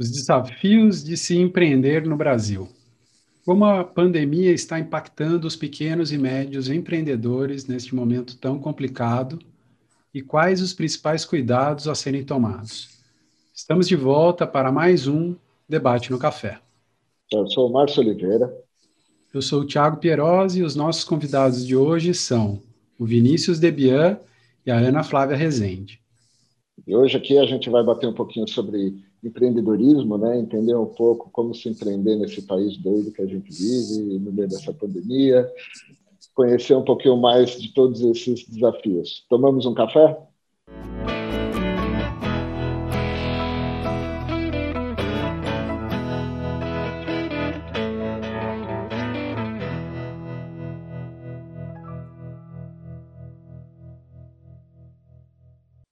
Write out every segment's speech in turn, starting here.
Os desafios de se empreender no Brasil. Como a pandemia está impactando os pequenos e médios empreendedores neste momento tão complicado e quais os principais cuidados a serem tomados? Estamos de volta para mais um Debate no Café. Eu sou o Márcio Oliveira. Eu sou o Thiago Pierosi e os nossos convidados de hoje são o Vinícius Debian e a Ana Flávia Rezende. E hoje aqui a gente vai bater um pouquinho sobre empreendedorismo, né? entender um pouco como se empreender nesse país doido que a gente vive no meio dessa pandemia, conhecer um pouquinho mais de todos esses desafios. Tomamos um café?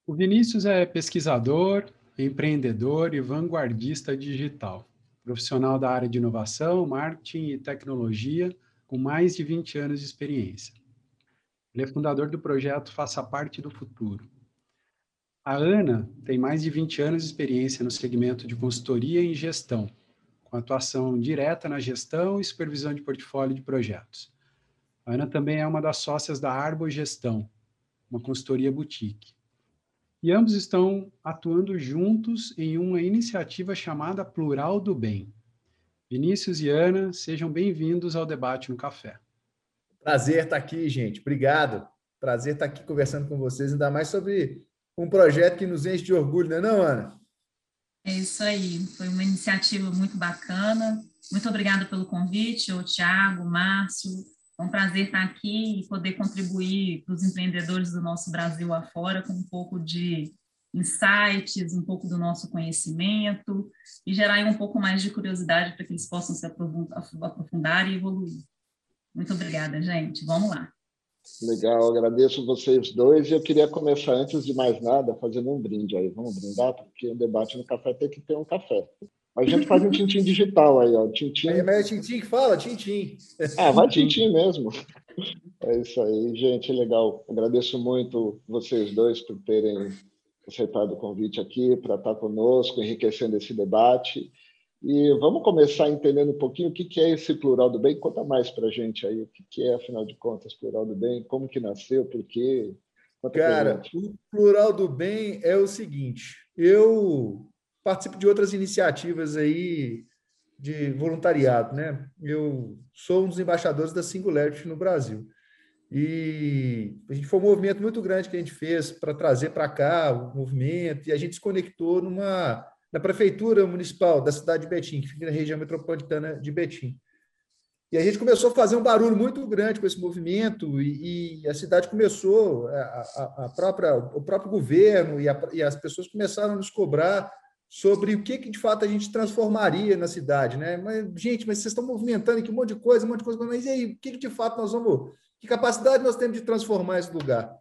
O Vinícius é pesquisador, empreendedor e vanguardista digital, profissional da área de inovação, marketing e tecnologia, com mais de 20 anos de experiência. Ele é fundador do projeto Faça Parte do Futuro. A Ana tem mais de 20 anos de experiência no segmento de consultoria e gestão, com atuação direta na gestão e supervisão de portfólio de projetos. A Ana também é uma das sócias da Arbo Gestão, uma consultoria boutique e ambos estão atuando juntos em uma iniciativa chamada Plural do Bem. Vinícius e Ana, sejam bem-vindos ao debate no café. Prazer estar aqui, gente. Obrigado. Prazer estar aqui conversando com vocês, ainda mais sobre um projeto que nos enche de orgulho, não é não, Ana? É isso aí. Foi uma iniciativa muito bacana. Muito obrigada pelo convite, o Tiago, Márcio, é um prazer estar aqui e poder contribuir para os empreendedores do nosso Brasil afora com um pouco de insights, um pouco do nosso conhecimento e gerar um pouco mais de curiosidade para que eles possam se aprofundar e evoluir. Muito obrigada, gente. Vamos lá. Legal, agradeço vocês dois e eu queria começar, antes de mais nada, fazendo um brinde aí. Vamos brindar, porque o debate no café tem que ter um café. A gente faz um tintim digital aí, ó. Tintim. É, mas é tintim que fala? Tintim. Ah, vai tintim mesmo. É isso aí, gente, legal. Agradeço muito vocês dois por terem aceitado o convite aqui para estar conosco, enriquecendo esse debate. E vamos começar entendendo um pouquinho o que é esse plural do bem. Conta mais para a gente aí o que é, afinal de contas, plural do bem, como que nasceu, por quê. Conta Cara, o plural do bem é o seguinte: eu participo de outras iniciativas aí de voluntariado, né? Eu sou um dos embaixadores da Singularity no Brasil. E a gente foi um movimento muito grande que a gente fez para trazer para cá o movimento, e a gente se conectou numa, na prefeitura municipal da cidade de Betim, que fica na região metropolitana de Betim. E a gente começou a fazer um barulho muito grande com esse movimento, e, e a cidade começou, a, a, a, própria, o próprio governo e, e as pessoas começaram a nos cobrar sobre o que, que de fato a gente transformaria na cidade, né? Mas, gente, mas vocês estão movimentando aqui um monte de coisa, um monte de coisa, mas e aí, o que, que de fato nós vamos. Que capacidade nós temos de transformar esse lugar?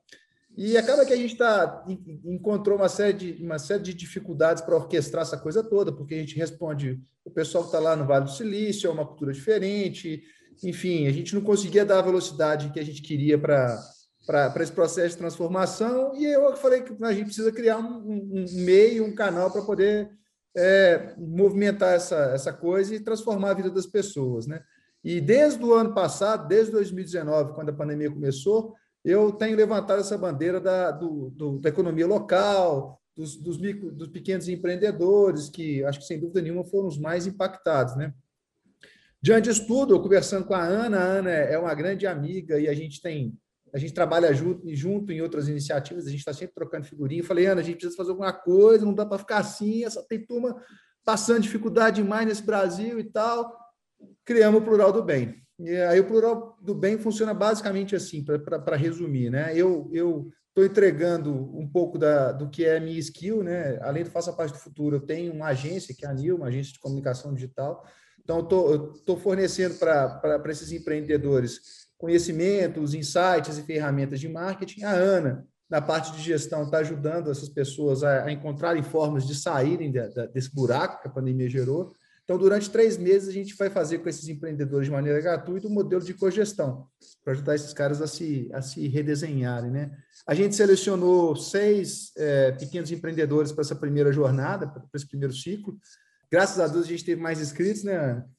E acaba que a gente tá, encontrou uma série, de, uma série de dificuldades para orquestrar essa coisa toda, porque a gente responde, o pessoal que está lá no Vale do Silício é uma cultura diferente, enfim, a gente não conseguia dar a velocidade que a gente queria para para esse processo de transformação. E eu falei que a gente precisa criar um, um, um meio, um canal para poder é, movimentar essa, essa coisa e transformar a vida das pessoas. Né? E desde o ano passado, desde 2019, quando a pandemia começou, eu tenho levantado essa bandeira da, do, do, da economia local, dos, dos, micro, dos pequenos empreendedores, que acho que sem dúvida nenhuma foram os mais impactados. Né? Diante disso tudo, eu conversando com a Ana, a Ana é uma grande amiga e a gente tem a gente trabalha junto, junto em outras iniciativas, a gente está sempre trocando figurinha. falei, Ana, a gente precisa fazer alguma coisa, não dá para ficar assim, essa tem turma passando dificuldade demais nesse Brasil e tal. Criamos o Plural do Bem. E aí o Plural do Bem funciona basicamente assim, para resumir. Né? Eu estou entregando um pouco da, do que é a minha skill, né? além do Faça Parte do Futuro, eu tenho uma agência, que é a NIL, uma agência de comunicação digital. Então, eu estou fornecendo para esses empreendedores conhecimentos, insights e ferramentas de marketing. A Ana, na parte de gestão, está ajudando essas pessoas a, encontrarem formas de saírem de, de, desse buraco que a pandemia gerou. Então, durante três meses, a gente vai fazer com esses empreendedores de maneira gratuita um modelo de cogestão, para ajudar esses caras a se, a se redesenharem. Né? A gente selecionou seis é, pequenos empreendedores para essa primeira jornada, para esse primeiro ciclo, Graças a Deus a gente teve mais inscritos, né, Ana?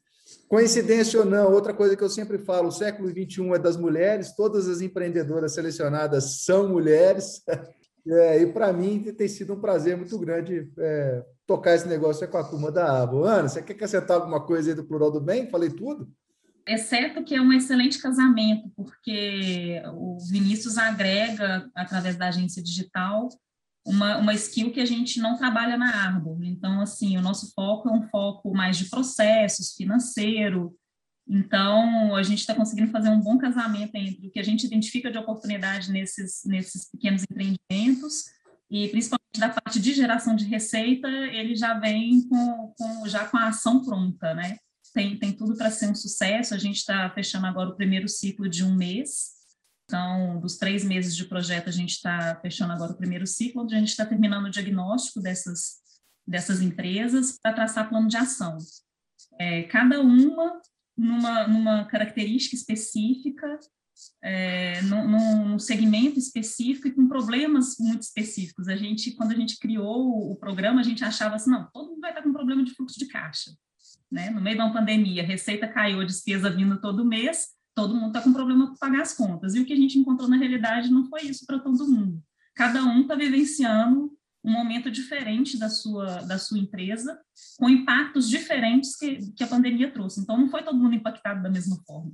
Coincidência ou não, outra coisa que eu sempre falo, o século XXI é das mulheres, todas as empreendedoras selecionadas são mulheres, é, e para mim tem sido um prazer muito grande é, tocar esse negócio com a turma da Abo. Ana, você quer acrescentar alguma coisa aí do Plural do Bem? Falei tudo? Exceto que é um excelente casamento, porque o Vinícius agrega, através da agência digital, uma, uma skill que a gente não trabalha na Arbor. Então, assim, o nosso foco é um foco mais de processos, financeiro. Então, a gente está conseguindo fazer um bom casamento entre o que a gente identifica de oportunidade nesses, nesses pequenos empreendimentos e principalmente da parte de geração de receita, ele já vem com, com já com a ação pronta, né? Tem, tem tudo para ser um sucesso. A gente está fechando agora o primeiro ciclo de um mês, então, dos três meses de projeto, a gente está fechando agora o primeiro ciclo, onde a gente está terminando o diagnóstico dessas, dessas empresas para traçar plano de ação. É, cada uma numa, numa característica específica, é, num, num, segmento específico e com problemas muito específicos. A gente, quando a gente criou o programa, a gente achava assim, não, todo mundo vai estar com problema de fluxo de caixa. Né? No meio de uma pandemia, receita caiu, a despesa vindo todo mês, todo mundo está com problema para pagar as contas. E o que a gente encontrou na realidade não foi isso para todo mundo. Cada um está vivenciando um momento diferente da sua, da sua empresa, com impactos diferentes que, que a pandemia trouxe. Então, não foi todo mundo impactado da mesma forma.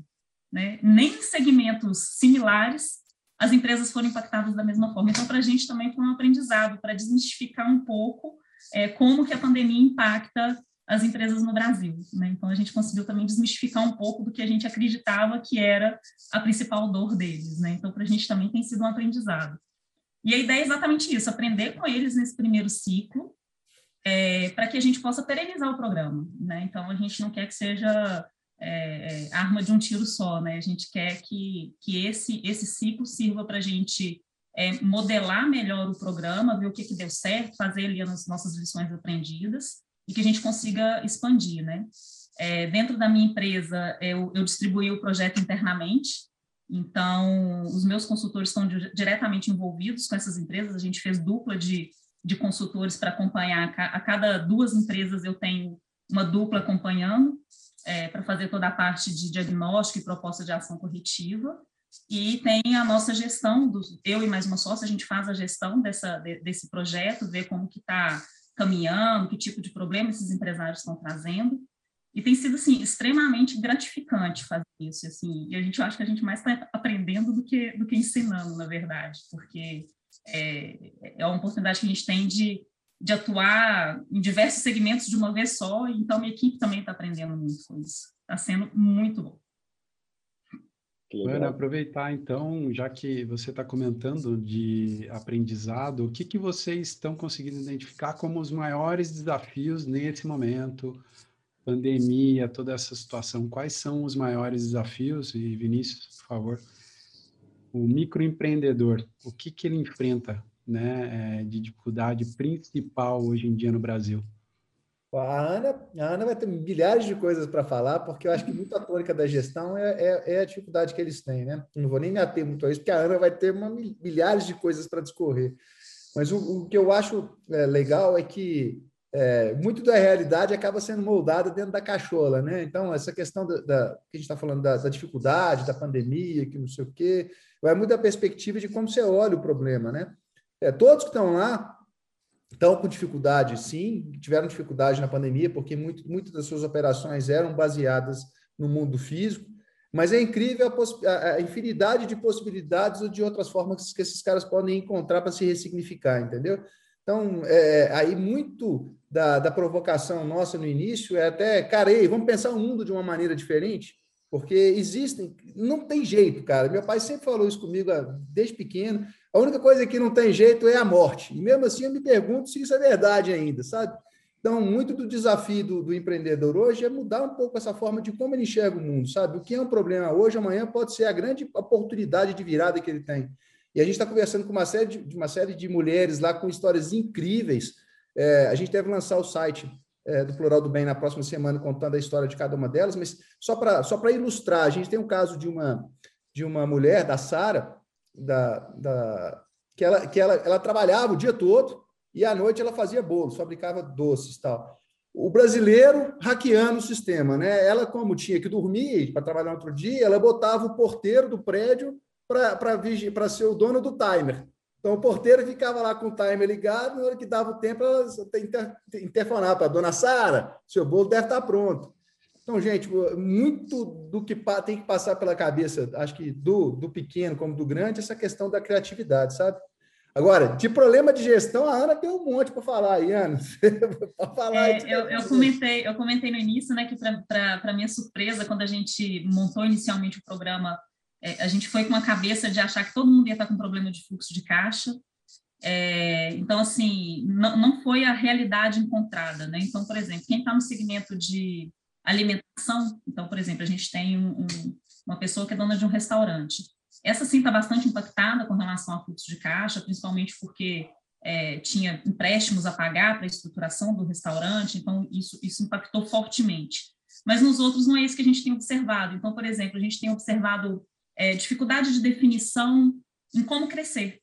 Né? Nem em segmentos similares as empresas foram impactadas da mesma forma. Então, para a gente também foi um aprendizado para desmistificar um pouco é, como que a pandemia impacta as empresas no Brasil. Né? Então, a gente conseguiu também desmistificar um pouco do que a gente acreditava que era a principal dor deles. Né? Então, para a gente também tem sido um aprendizado. E a ideia é exatamente isso, aprender com eles nesse primeiro ciclo, é, para que a gente possa perenizar o programa. Né? Então, a gente não quer que seja é, é arma de um tiro só, né? a gente quer que, que esse, esse ciclo sirva para a gente é, modelar melhor o programa, ver o que, que deu certo, fazer ali as nossas lições aprendidas, e que a gente consiga expandir, né? É, dentro da minha empresa, eu, eu distribuí o projeto internamente, então os meus consultores estão diretamente envolvidos com essas empresas, a gente fez dupla de, de consultores para acompanhar, a cada duas empresas eu tenho uma dupla acompanhando, é, para fazer toda a parte de diagnóstico e proposta de ação corretiva, e tem a nossa gestão, do, eu e mais uma sócia, a gente faz a gestão dessa, desse projeto, ver como que está caminhando, que tipo de problema esses empresários estão trazendo. E tem sido, assim, extremamente gratificante fazer isso, assim, e a gente acha que a gente mais está aprendendo do que, do que ensinando, na verdade, porque é, é uma oportunidade que a gente tem de, de atuar em diversos segmentos de uma vez só, então minha equipe também está aprendendo muito com isso. Está sendo muito bom. Ana, aproveitar então, já que você está comentando de aprendizado, o que, que vocês estão conseguindo identificar como os maiores desafios nesse momento? Pandemia, toda essa situação, quais são os maiores desafios? E Vinícius, por favor, o microempreendedor, o que, que ele enfrenta né, é, de dificuldade principal hoje em dia no Brasil? A Ana, a Ana vai ter milhares de coisas para falar, porque eu acho que muito a tônica da gestão é, é, é, a dificuldade que eles têm, né? Não vou nem me ater muito a isso, porque a Ana vai ter uma, milhares de coisas para discorrer. Mas o, o, que eu acho é, legal é que é, muito da realidade acaba sendo moldada dentro da cachola, né? Então, essa questão da, da que a gente está falando da, da, dificuldade, da pandemia, que não sei o quê, vai muito da perspectiva de como você olha o problema, né? É, todos que estão lá estão com dificuldade, sim, tiveram dificuldade na pandemia, porque muito, muitas das suas operações eram baseadas no mundo físico, mas é incrível a, a infinidade de possibilidades ou de outras formas que esses caras podem encontrar para se ressignificar, entendeu? Então, é, aí muito da, da provocação nossa no início é até, cara, ei, vamos pensar o mundo de uma maneira diferente, porque existem, não tem jeito, cara. Meu pai sempre falou isso comigo desde pequeno. A única coisa que não tem jeito é a morte. E mesmo assim eu me pergunto se isso é verdade ainda, sabe? Então, muito do desafio do, do, empreendedor hoje é mudar um pouco essa forma de como ele enxerga o mundo, sabe? O que é um problema hoje, amanhã pode ser a grande oportunidade de virada que ele tem. E a gente está conversando com uma série de, de, uma série de mulheres lá com histórias incríveis. É, a gente deve lançar o site é, do Plural do Bem na próxima semana, contando a história de cada uma delas, mas só para só ilustrar, a gente tem um caso de uma, de uma mulher, da Sara, da, da que, ela, que ela, ela trabalhava o dia todo e à noite ela fazia bolos, fabricava doces tal. o brasileiro hackeando o sistema, né? Ela, como tinha que dormir para trabalhar outro dia, ela botava o porteiro do prédio para ser o dono do timer. Então, o porteiro ficava lá com o timer ligado, na hora que dava o tempo, ela interfonava para a dona Sara, seu bolo deve estar pronto. Então, gente, muito do que tem que passar pela cabeça, acho que do, do pequeno como do grande, essa questão da criatividade, sabe? Agora, de problema de gestão, a Ana tem um monte para falar aí, Ana. falar é, eu, eu, comentei, eu comentei no início, né, que para minha surpresa, quando a gente montou inicialmente o programa, é, a gente foi com a cabeça de achar que todo mundo ia estar com problema de fluxo de caixa. É, então, assim, não, não foi a realidade encontrada, né? Então, por exemplo, quem está no segmento de alimentação, então, por exemplo, a gente tem um, um, uma pessoa que é dona de um restaurante essa sim está bastante impactada com relação ao fluxo de caixa, principalmente porque é, tinha empréstimos a pagar para a estruturação do restaurante, então isso, isso impactou fortemente. Mas nos outros não é isso que a gente tem observado. Então, por exemplo, a gente tem observado é, dificuldade de definição em como crescer.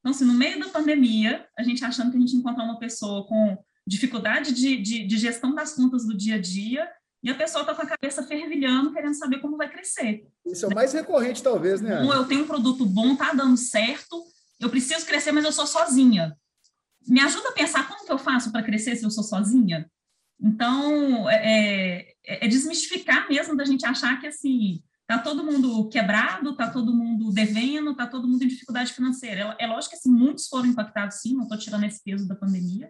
Então, se no meio da pandemia, a gente achando que a gente encontrar uma pessoa com dificuldade de, de, de gestão das contas do dia a dia, e a pessoa está com a cabeça fervilhando, querendo saber como vai crescer. Isso é o mais recorrente, talvez, né? eu tenho um produto bom, tá dando certo, eu preciso crescer, mas eu sou sozinha. Me ajuda a pensar como que eu faço para crescer se eu sou sozinha? Então, é, é, é, desmistificar mesmo da gente achar que, assim, tá todo mundo quebrado, tá todo mundo devendo, tá todo mundo em dificuldade financeira. É, é lógico que, assim, muitos foram impactados, sim, não estou tirando esse peso da pandemia,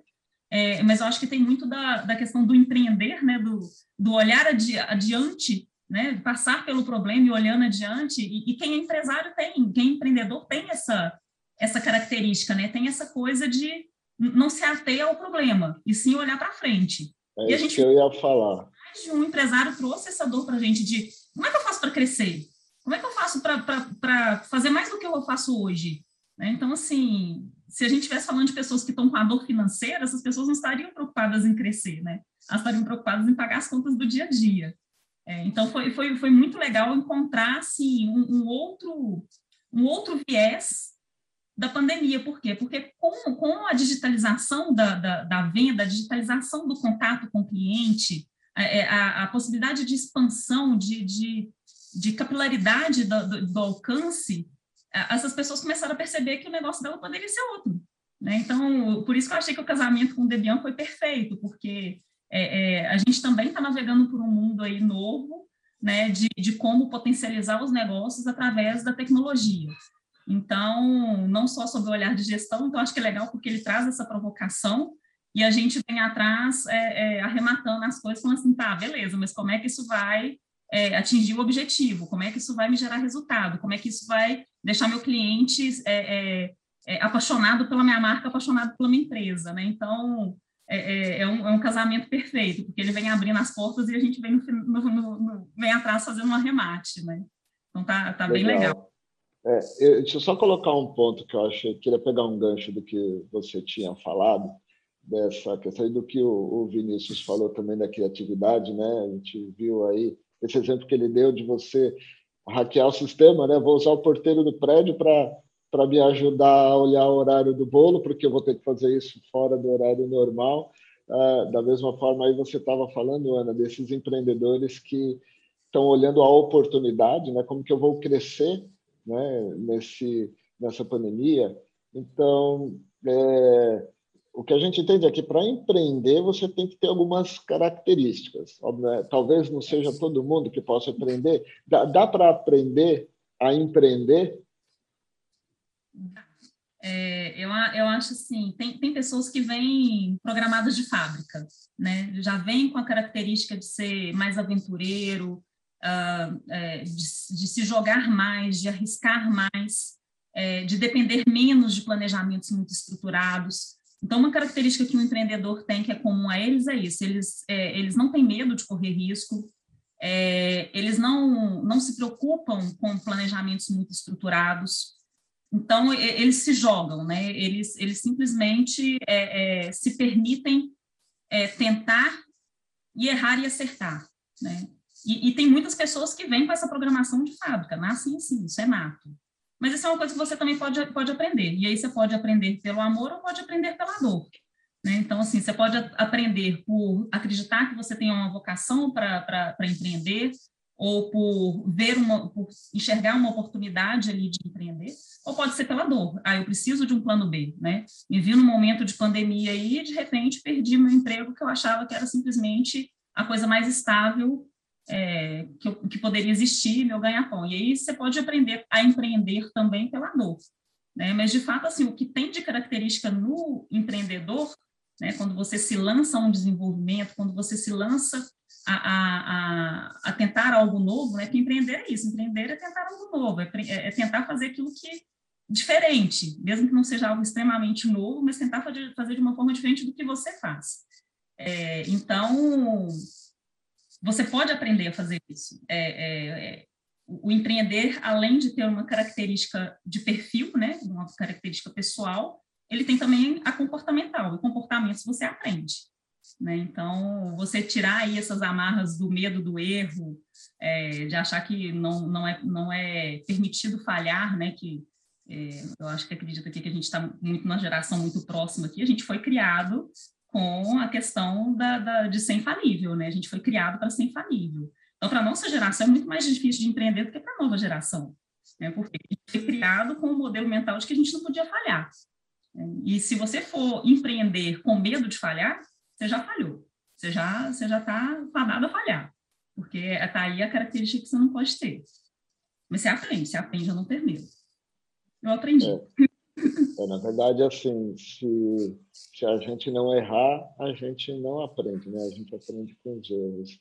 é, mas eu acho que tem muito da, da questão do empreender, né, do, do olhar adi, adiante, né, passar pelo problema e olhando adiante. E, e, quem é empresário tem, quem é empreendedor tem essa, essa característica, né, tem essa coisa de não se ater ao problema, e sim olhar para frente. É e a gente, que eu ia falar. Um empresário trouxe essa dor para a gente de como é que eu faço para crescer? Como é que eu faço para fazer mais do que eu faço hoje? Né? Então, assim, se a gente estivesse falando de pessoas que estão com a dor financeira, essas pessoas não estariam preocupadas em crescer, né? Elas estariam preocupadas em pagar as contas do dia a dia. É, então, foi, foi, foi muito legal encontrar, assim, um, um, outro, um outro viés da pandemia. Por quê? Porque com, com a digitalização da, da, da venda, a digitalização do contato com o cliente, a, é, a, a possibilidade de expansão, de, de, de capilaridade do, do, do alcance, essas pessoas começaram a perceber que o negócio dela poderia ser outro. Né? Então, por isso que eu achei que o casamento com o Debian foi perfeito, porque é, é, a gente também está navegando por um mundo aí novo, né, de, de como potencializar os negócios através da tecnologia. Então, não só sob o olhar de gestão, então acho que é legal porque ele traz essa provocação e a gente vem atrás é, é, arrematando as coisas, falando assim, tá, beleza, mas como é que isso vai é, atingir o objetivo? Como é que isso vai me gerar resultado? Como é que isso vai deixar meu cliente é, é, é apaixonado pela minha marca, apaixonado pela minha empresa, né? Então, é, um, é, um, casamento perfeito, porque ele vem abrindo as portas e a gente vem, no, no, no, vem atrás fazendo um arremate, né? Então, tá, tá legal. bem legal. É, eu, deixa eu só colocar um ponto que eu acho, queria pegar um gancho do que você tinha falado, dessa questão do que o, Vinícius falou também da criatividade, né? A gente viu aí esse exemplo que ele deu de você hackear o sistema, né? Vou usar o porteiro do prédio para para me ajudar a olhar o horário do bolo, porque eu vou ter que fazer isso fora do horário normal. Uh, da mesma forma, aí você estava falando, Ana, desses empreendedores que estão olhando a oportunidade, né? Como que eu vou crescer, né? Nesse nessa pandemia. Então, é, o que a gente entende é que para empreender você tem que ter algumas características. Né? Talvez não seja todo mundo que possa aprender. Dá, dá para aprender a empreender? É, eu, eu acho assim, tem, tem pessoas que vêm programadas de fábrica, né? Já vêm com a característica de ser mais aventureiro, uh, é, de, de se jogar mais, de arriscar mais, é, de depender menos de planejamentos muito estruturados. Então, uma característica que um empreendedor tem que é comum a eles é isso: eles, é, eles não têm medo de correr risco, é, eles não, não se preocupam com planejamentos muito estruturados. Então, eles se jogam, né? eles, eles simplesmente é, é se permitem é, tentar e errar e acertar. Né? E, e, tem muitas pessoas que vêm com essa programação de fábrica, nascem assim, isso é nato. Mas isso é uma coisa que você também pode, pode aprender. E aí você pode aprender pelo amor ou pode aprender pela dor. Né? Então, assim, você pode aprender por acreditar que você tem uma vocação para empreender, ou por ver uma, por enxergar uma oportunidade ali de empreender, ou pode ser pela dor. Ah, eu preciso de um plano B, né? Me vi num momento de pandemia e de repente perdi meu emprego que eu achava que era simplesmente a coisa mais estável é, que, que, poderia existir, meu ganha-pão. E aí você pode aprender a empreender também pela dor. Né? Mas, de fato, assim, o que tem de característica no empreendedor, né, quando você se lança a um desenvolvimento, quando você se lança a, a, a, tentar algo novo, né? Que empreender é isso, empreender é tentar algo novo, é, é, é tentar fazer aquilo que diferente, mesmo que não seja algo extremamente novo, mas tentar fazer, fazer de uma forma diferente do que você faz. É, então, você pode aprender a fazer isso. É, é, é o empreender, além de ter uma característica de perfil, né, uma característica pessoal, ele tem também a comportamental. E comportamentos você aprende. Né? Então, você tirar aí essas amarras do medo do erro, é, de achar que não, não, é, não é permitido falhar, né? que é, eu acho que acredito aqui que a gente está muito numa geração muito próxima aqui, a gente foi criado com a questão da, da, de ser infalível, né? a gente foi criado para ser infalível. Então, para a nossa geração é muito mais difícil de empreender do que para a nova geração, né? porque a gente foi criado com o um modelo mental de que a gente não podia falhar. E se você for empreender com medo de falhar, você já falhou. Você já você já está fadado a falhar. Porque está aí a característica que você não pode ter. Mas você aprende, você aprende a não ter medo. Eu aprendi. É. É, na verdade, assim, se, se a gente não errar, a gente não aprende, né? A gente aprende com os erros.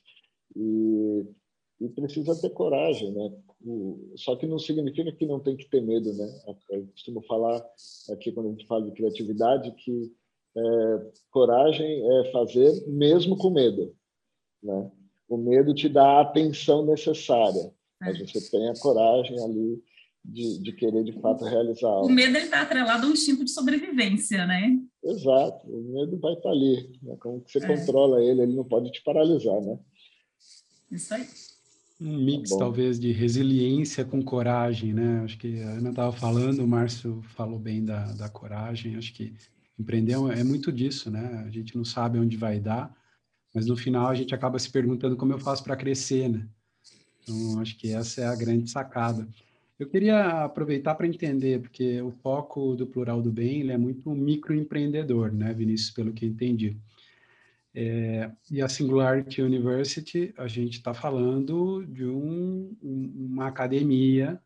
E, e precisa ter coragem, né? O, só que não significa que não tem que ter medo, né? Eu costumo falar aqui, quando a gente fala de criatividade, que é, coragem é fazer mesmo com medo. Né? O medo te dá a atenção necessária, mas é. você tem a coragem ali de, de querer de fato realizar algo. O medo está atrelado ao instinto de sobrevivência, né? Exato, o medo vai estar tá ali. Né? Como que você é. controla ele, ele não pode te paralisar, né? Isso aí. Um mix, tá talvez, de resiliência com coragem, né? Acho que a Ana estava falando, o Márcio falou bem da, da coragem. Acho que Empreender é, é muito disso, né? A gente não sabe onde vai dar, mas no final a gente acaba se perguntando como eu faço para crescer, né? Então, acho que essa é a grande sacada. Eu queria aproveitar para entender, porque o foco do Plural do Bem ele é muito microempreendedor, né, Vinícius, pelo que entendi. É, e a Singularity University, a gente está falando de um, uma academia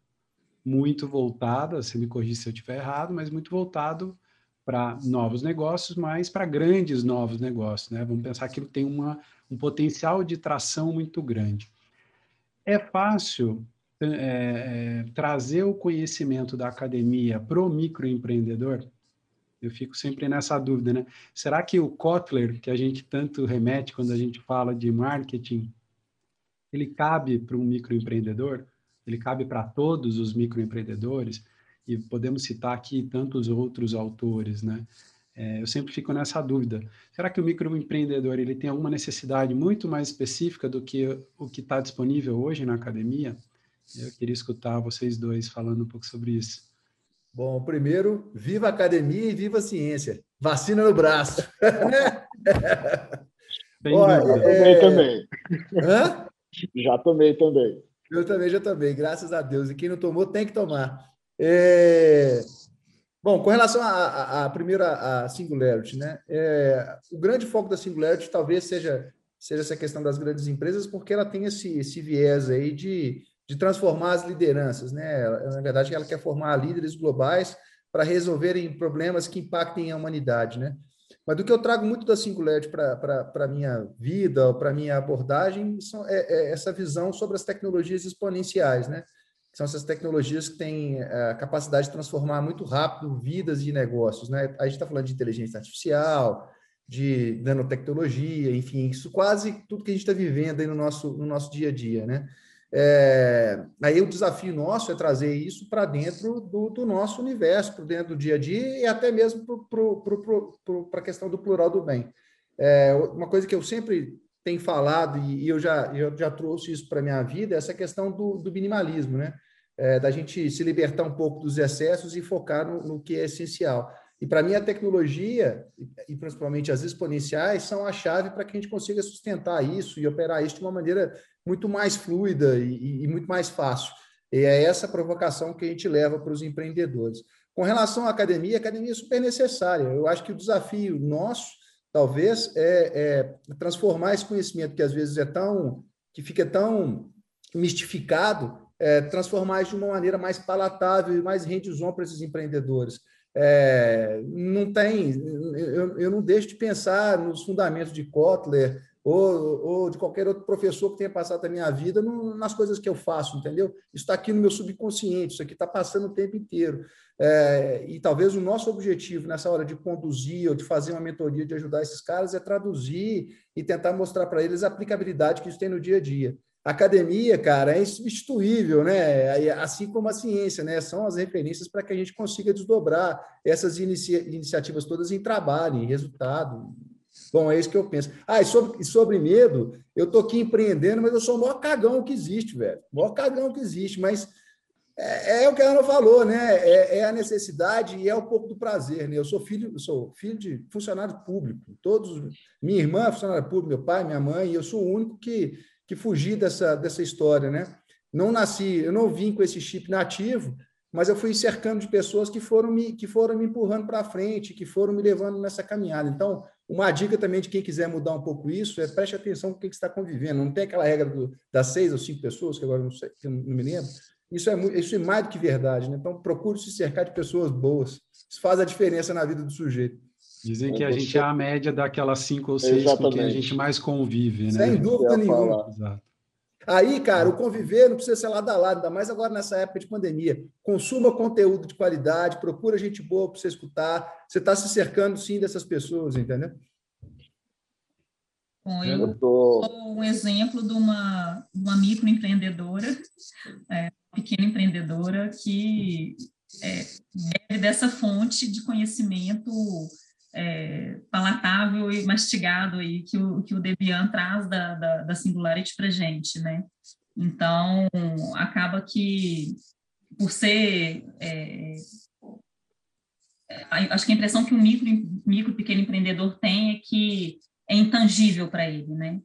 muito voltada, você me corrija se eu estiver errado, mas muito voltado para novos negócios, mas para grandes novos negócios. Né? Vamos pensar que ele tem uma, um potencial de tração muito grande. É fácil é, é, trazer o conhecimento da academia para o microempreendedor? Eu fico sempre nessa dúvida, né? Será que o Kotler, que a gente tanto remete quando a gente fala de marketing, ele cabe para um microempreendedor? Ele cabe para todos os microempreendedores? e podemos citar aqui tantos outros autores, né? É, eu sempre fico nessa dúvida. Será que o microempreendedor ele tem alguma necessidade muito mais específica do que o que está disponível hoje na academia? Eu queria escutar vocês dois falando um pouco sobre isso. Bom, primeiro, viva a academia e viva a ciência. Vacina no braço. Olha, é... também. Hã? Já tomei também. Eu também já tomei, graças a Deus. E quem não tomou tem que tomar. É... Bom, com relação à primeira a Singularity, né? É, o grande foco da Singularity talvez seja, seja essa questão das grandes empresas, porque ela tem esse, esse viés aí de, de transformar as lideranças, né? Na verdade, ela quer formar líderes globais para resolverem problemas que impactem a humanidade, né? Mas do que eu trago muito da Singularity para a minha vida, para a minha abordagem, são, é, é essa visão sobre as tecnologias exponenciais, né? são essas tecnologias que têm é, a capacidade de transformar muito rápido vidas e negócios. Né? A gente está falando de inteligência artificial, de nanotecnologia, enfim, isso quase tudo que a gente está vivendo aí no nosso, no nosso dia a dia. Né? É, aí o desafio nosso é trazer isso para dentro do, do, nosso universo, para dentro do dia a dia e até mesmo para a questão do plural do bem. É, uma coisa que eu sempre tenho falado, e, e eu, já, eu já trouxe isso para a minha vida, é essa questão do, do minimalismo, né? é, da gente se libertar um pouco dos excessos e focar no, no, que é essencial. E para mim a tecnologia, e principalmente as exponenciais, são a chave para que a gente consiga sustentar isso e operar isso de uma maneira muito mais fluida e, e muito mais fácil. E é essa provocação que a gente leva para os empreendedores. Com relação à academia, a academia é super necessária. Eu acho que o desafio nosso, talvez, é, é transformar esse conhecimento que às vezes é tão, que fica tão mistificado, é, transformar de uma maneira mais palatável e mais hands-on para esses empreendedores. É, não tem, eu, eu, não deixo de pensar nos fundamentos de Kotler ou, ou, de qualquer outro professor que tenha passado da minha vida no, nas coisas que eu faço, entendeu? Isso está aqui no meu subconsciente, isso aqui está passando o tempo inteiro. É, e talvez o nosso objetivo nessa hora de conduzir ou de fazer uma mentoria, de ajudar esses caras, é traduzir e tentar mostrar para eles a aplicabilidade que isso tem no dia a dia. A academia, cara, é insubstituível, né? Assim como a ciência, né? São as referências para que a gente consiga desdobrar essas inicia iniciativas todas em trabalho, em resultado. Bom, é isso que eu penso. Ah, e sobre, sobre medo, eu estou aqui empreendendo, mas eu sou o maior cagão que existe, velho. O maior cagão que existe, mas é, é, o que a Ana falou, né? É, é, a necessidade e é um pouco do prazer, né? Eu sou filho, eu sou filho de funcionário público. Todos, minha irmã é funcionária pública, meu pai, minha mãe, e eu sou o único que, que fugi dessa, dessa história, né? Não nasci, eu não vim com esse chip nativo, mas eu fui cercando de pessoas que foram me, que foram me empurrando para frente, que foram me levando nessa caminhada. Então, uma dica também de quem quiser mudar um pouco isso é preste atenção com quem que está convivendo. Não tem aquela regra do, das seis ou cinco pessoas, que agora não, sei, que não me lembro, isso é, isso é mais do que verdade, né? Então, procure se cercar de pessoas boas. Isso faz a diferença na vida do sujeito. Dizem que a gente é a média daquelas cinco ou seis Exatamente. com quem a gente mais convive, né? Sem dúvida nenhuma. Exato. Aí, cara, o conviver não precisa ser lado a lado, ainda mais agora nessa época de pandemia. Consuma conteúdo de qualidade, procura gente boa para você escutar. Você está se cercando, sim, dessas pessoas, entendeu? Bom, eu sou um exemplo de uma, uma microempreendedora, é, pequena empreendedora que é, bebe dessa fonte de conhecimento é, palatável e mastigado aí que o, que o Debian traz da, da, da Singularity para gente, né? Então, acaba que, por ser... É, é acho que a impressão que o micro, micro pequeno empreendedor tem é que é intangível para ele, né?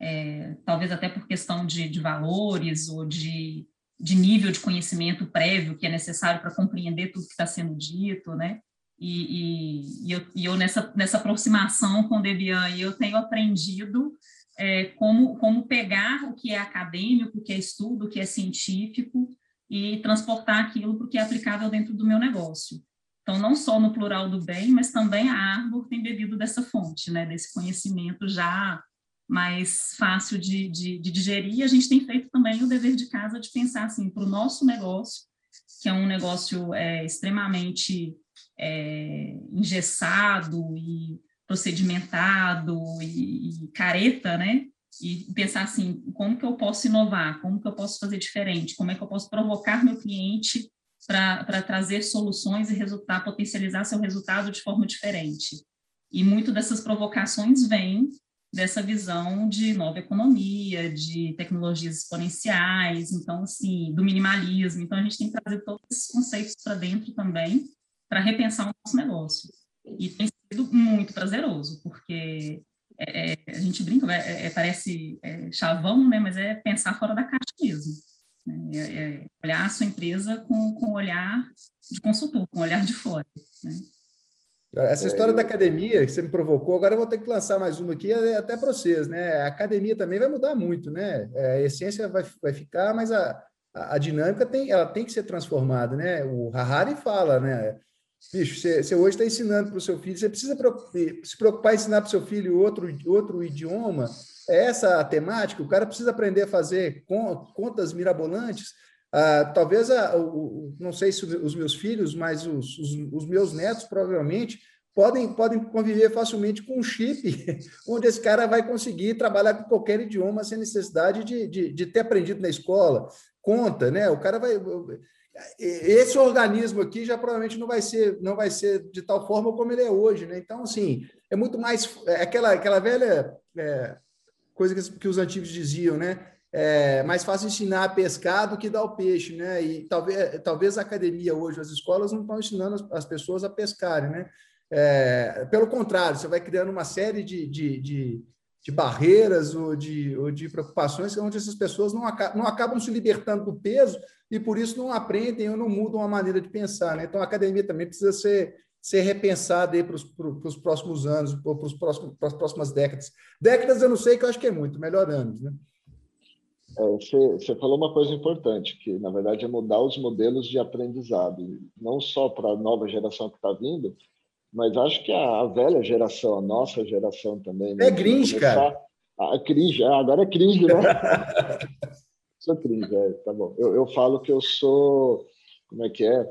É, talvez até por questão de, de valores ou de, de nível de conhecimento prévio que é necessário para compreender tudo que está sendo dito, né? E, e, e, eu, e, eu, nessa, nessa aproximação com o Debian, eu tenho aprendido é, como, como pegar o que é acadêmico, o que é estudo, o que é científico, e transportar aquilo para o que é aplicável dentro do meu negócio. Então, não só no plural do bem, mas também a árvore tem bebido dessa fonte, né, desse conhecimento já mais fácil de, de, de digerir. E a gente tem feito também o dever de casa de pensar assim, para o nosso negócio, que é um negócio é, extremamente é, engessado e procedimentado e, e careta, né? E pensar assim, como que eu posso inovar, como que eu posso fazer diferente, como é que eu posso provocar meu cliente para trazer soluções e resultar, potencializar seu resultado de forma diferente. E muito dessas provocações vêm dessa visão de nova economia, de tecnologias exponenciais, então, assim, do minimalismo. Então, a gente tem que trazer todos esses conceitos para dentro também, para repensar o nosso negócio. E tem sido muito prazeroso, porque é, é a gente brinca, é, é, parece é, chavão, né, mas é pensar fora da caixa mesmo. Né? É, é olhar a sua empresa com, com olhar de consultor, com olhar de fora. Né? Essa história da academia que você me provocou, agora eu vou ter que lançar mais uma aqui, até para vocês, né? A academia também vai mudar muito, né? A essência vai, vai ficar, mas a, a, a dinâmica tem, ela tem que ser transformada, né? O Harari fala, né? Bicho, você, hoje está ensinando para o seu filho, você precisa se preocupar em ensinar para o seu filho outro, outro idioma, é essa a temática, o cara precisa aprender a fazer contas mirabolantes. Ah, talvez, a, o, não sei se os meus filhos, mas os, os, os, meus netos provavelmente podem, podem conviver facilmente com um chip, onde esse cara vai conseguir trabalhar com qualquer idioma sem necessidade de, de, de ter aprendido na escola. Conta, né? O cara vai. Esse organismo aqui já provavelmente não vai ser, não vai ser de tal forma como ele é hoje, né? Então, assim, é muito mais é aquela, aquela velha é, coisa que, que os antigos diziam, né? é mais fácil ensinar a pescar do que dar o peixe, né? E talvez, talvez a academia hoje, as escolas não estão ensinando as, as pessoas a pescarem, né? É, pelo contrário, você vai criando uma série de, de, de, de barreiras ou de, ou de preocupações onde essas pessoas não, acabam, não acabam se libertando do peso e por isso não aprendem ou não mudam a maneira de pensar, né? Então a academia também precisa ser ser repensada para os próximos anos, para as próximas décadas. Décadas eu não sei, que eu acho que é muito, melhor anos, né? É, você, você, falou uma coisa importante, que na verdade é mudar os modelos de aprendizado, não só para a nova geração que está vindo, mas acho que a, a, velha geração, a nossa geração também. Né? É cringe, cara. A, a cringe, é, agora é cringe, né? sou cringe, é, tá bom. Eu, eu falo que eu sou, como é que é?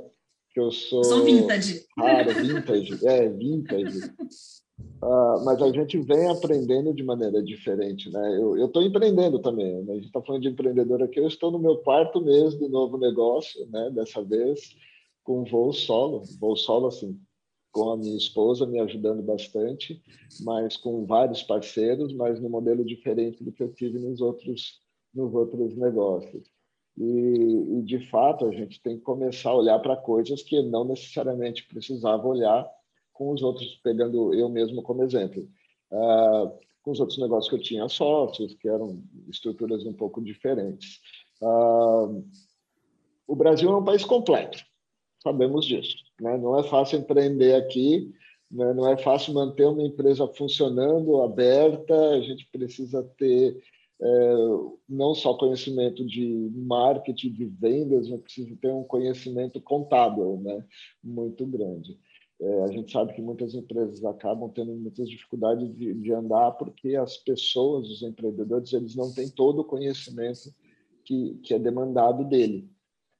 Que eu sou. Sou vintage. Raro, vintage, é, vintage. Uh, mas a gente vem aprendendo de maneira diferente, né? Eu estou empreendendo também, né? a gente está falando de empreendedor aqui, eu estou no meu quarto mês do novo negócio, né? Dessa vez com voo solo, voo solo assim, com a minha esposa me ajudando bastante, mas com vários parceiros, mas no modelo diferente do que eu tive nos outros nos outros negócios. E, e de fato a gente tem que começar a olhar para coisas que não necessariamente precisava olhar com os outros, pegando eu mesmo como exemplo. Uh, com os outros negócios que eu tinha sócios, que eram estruturas um pouco diferentes. Uh, o Brasil é um país complexo, sabemos disso. Né? Não é fácil empreender aqui, né? não é fácil manter uma empresa funcionando, aberta, a gente precisa ter é, não só conhecimento de marketing, de vendas, mas precisa ter um conhecimento contábil né? muito grande. É, a gente sabe que muitas empresas acabam tendo muitas dificuldades de, de, andar porque as pessoas, os empreendedores, eles não têm todo o conhecimento que, que é demandado dele.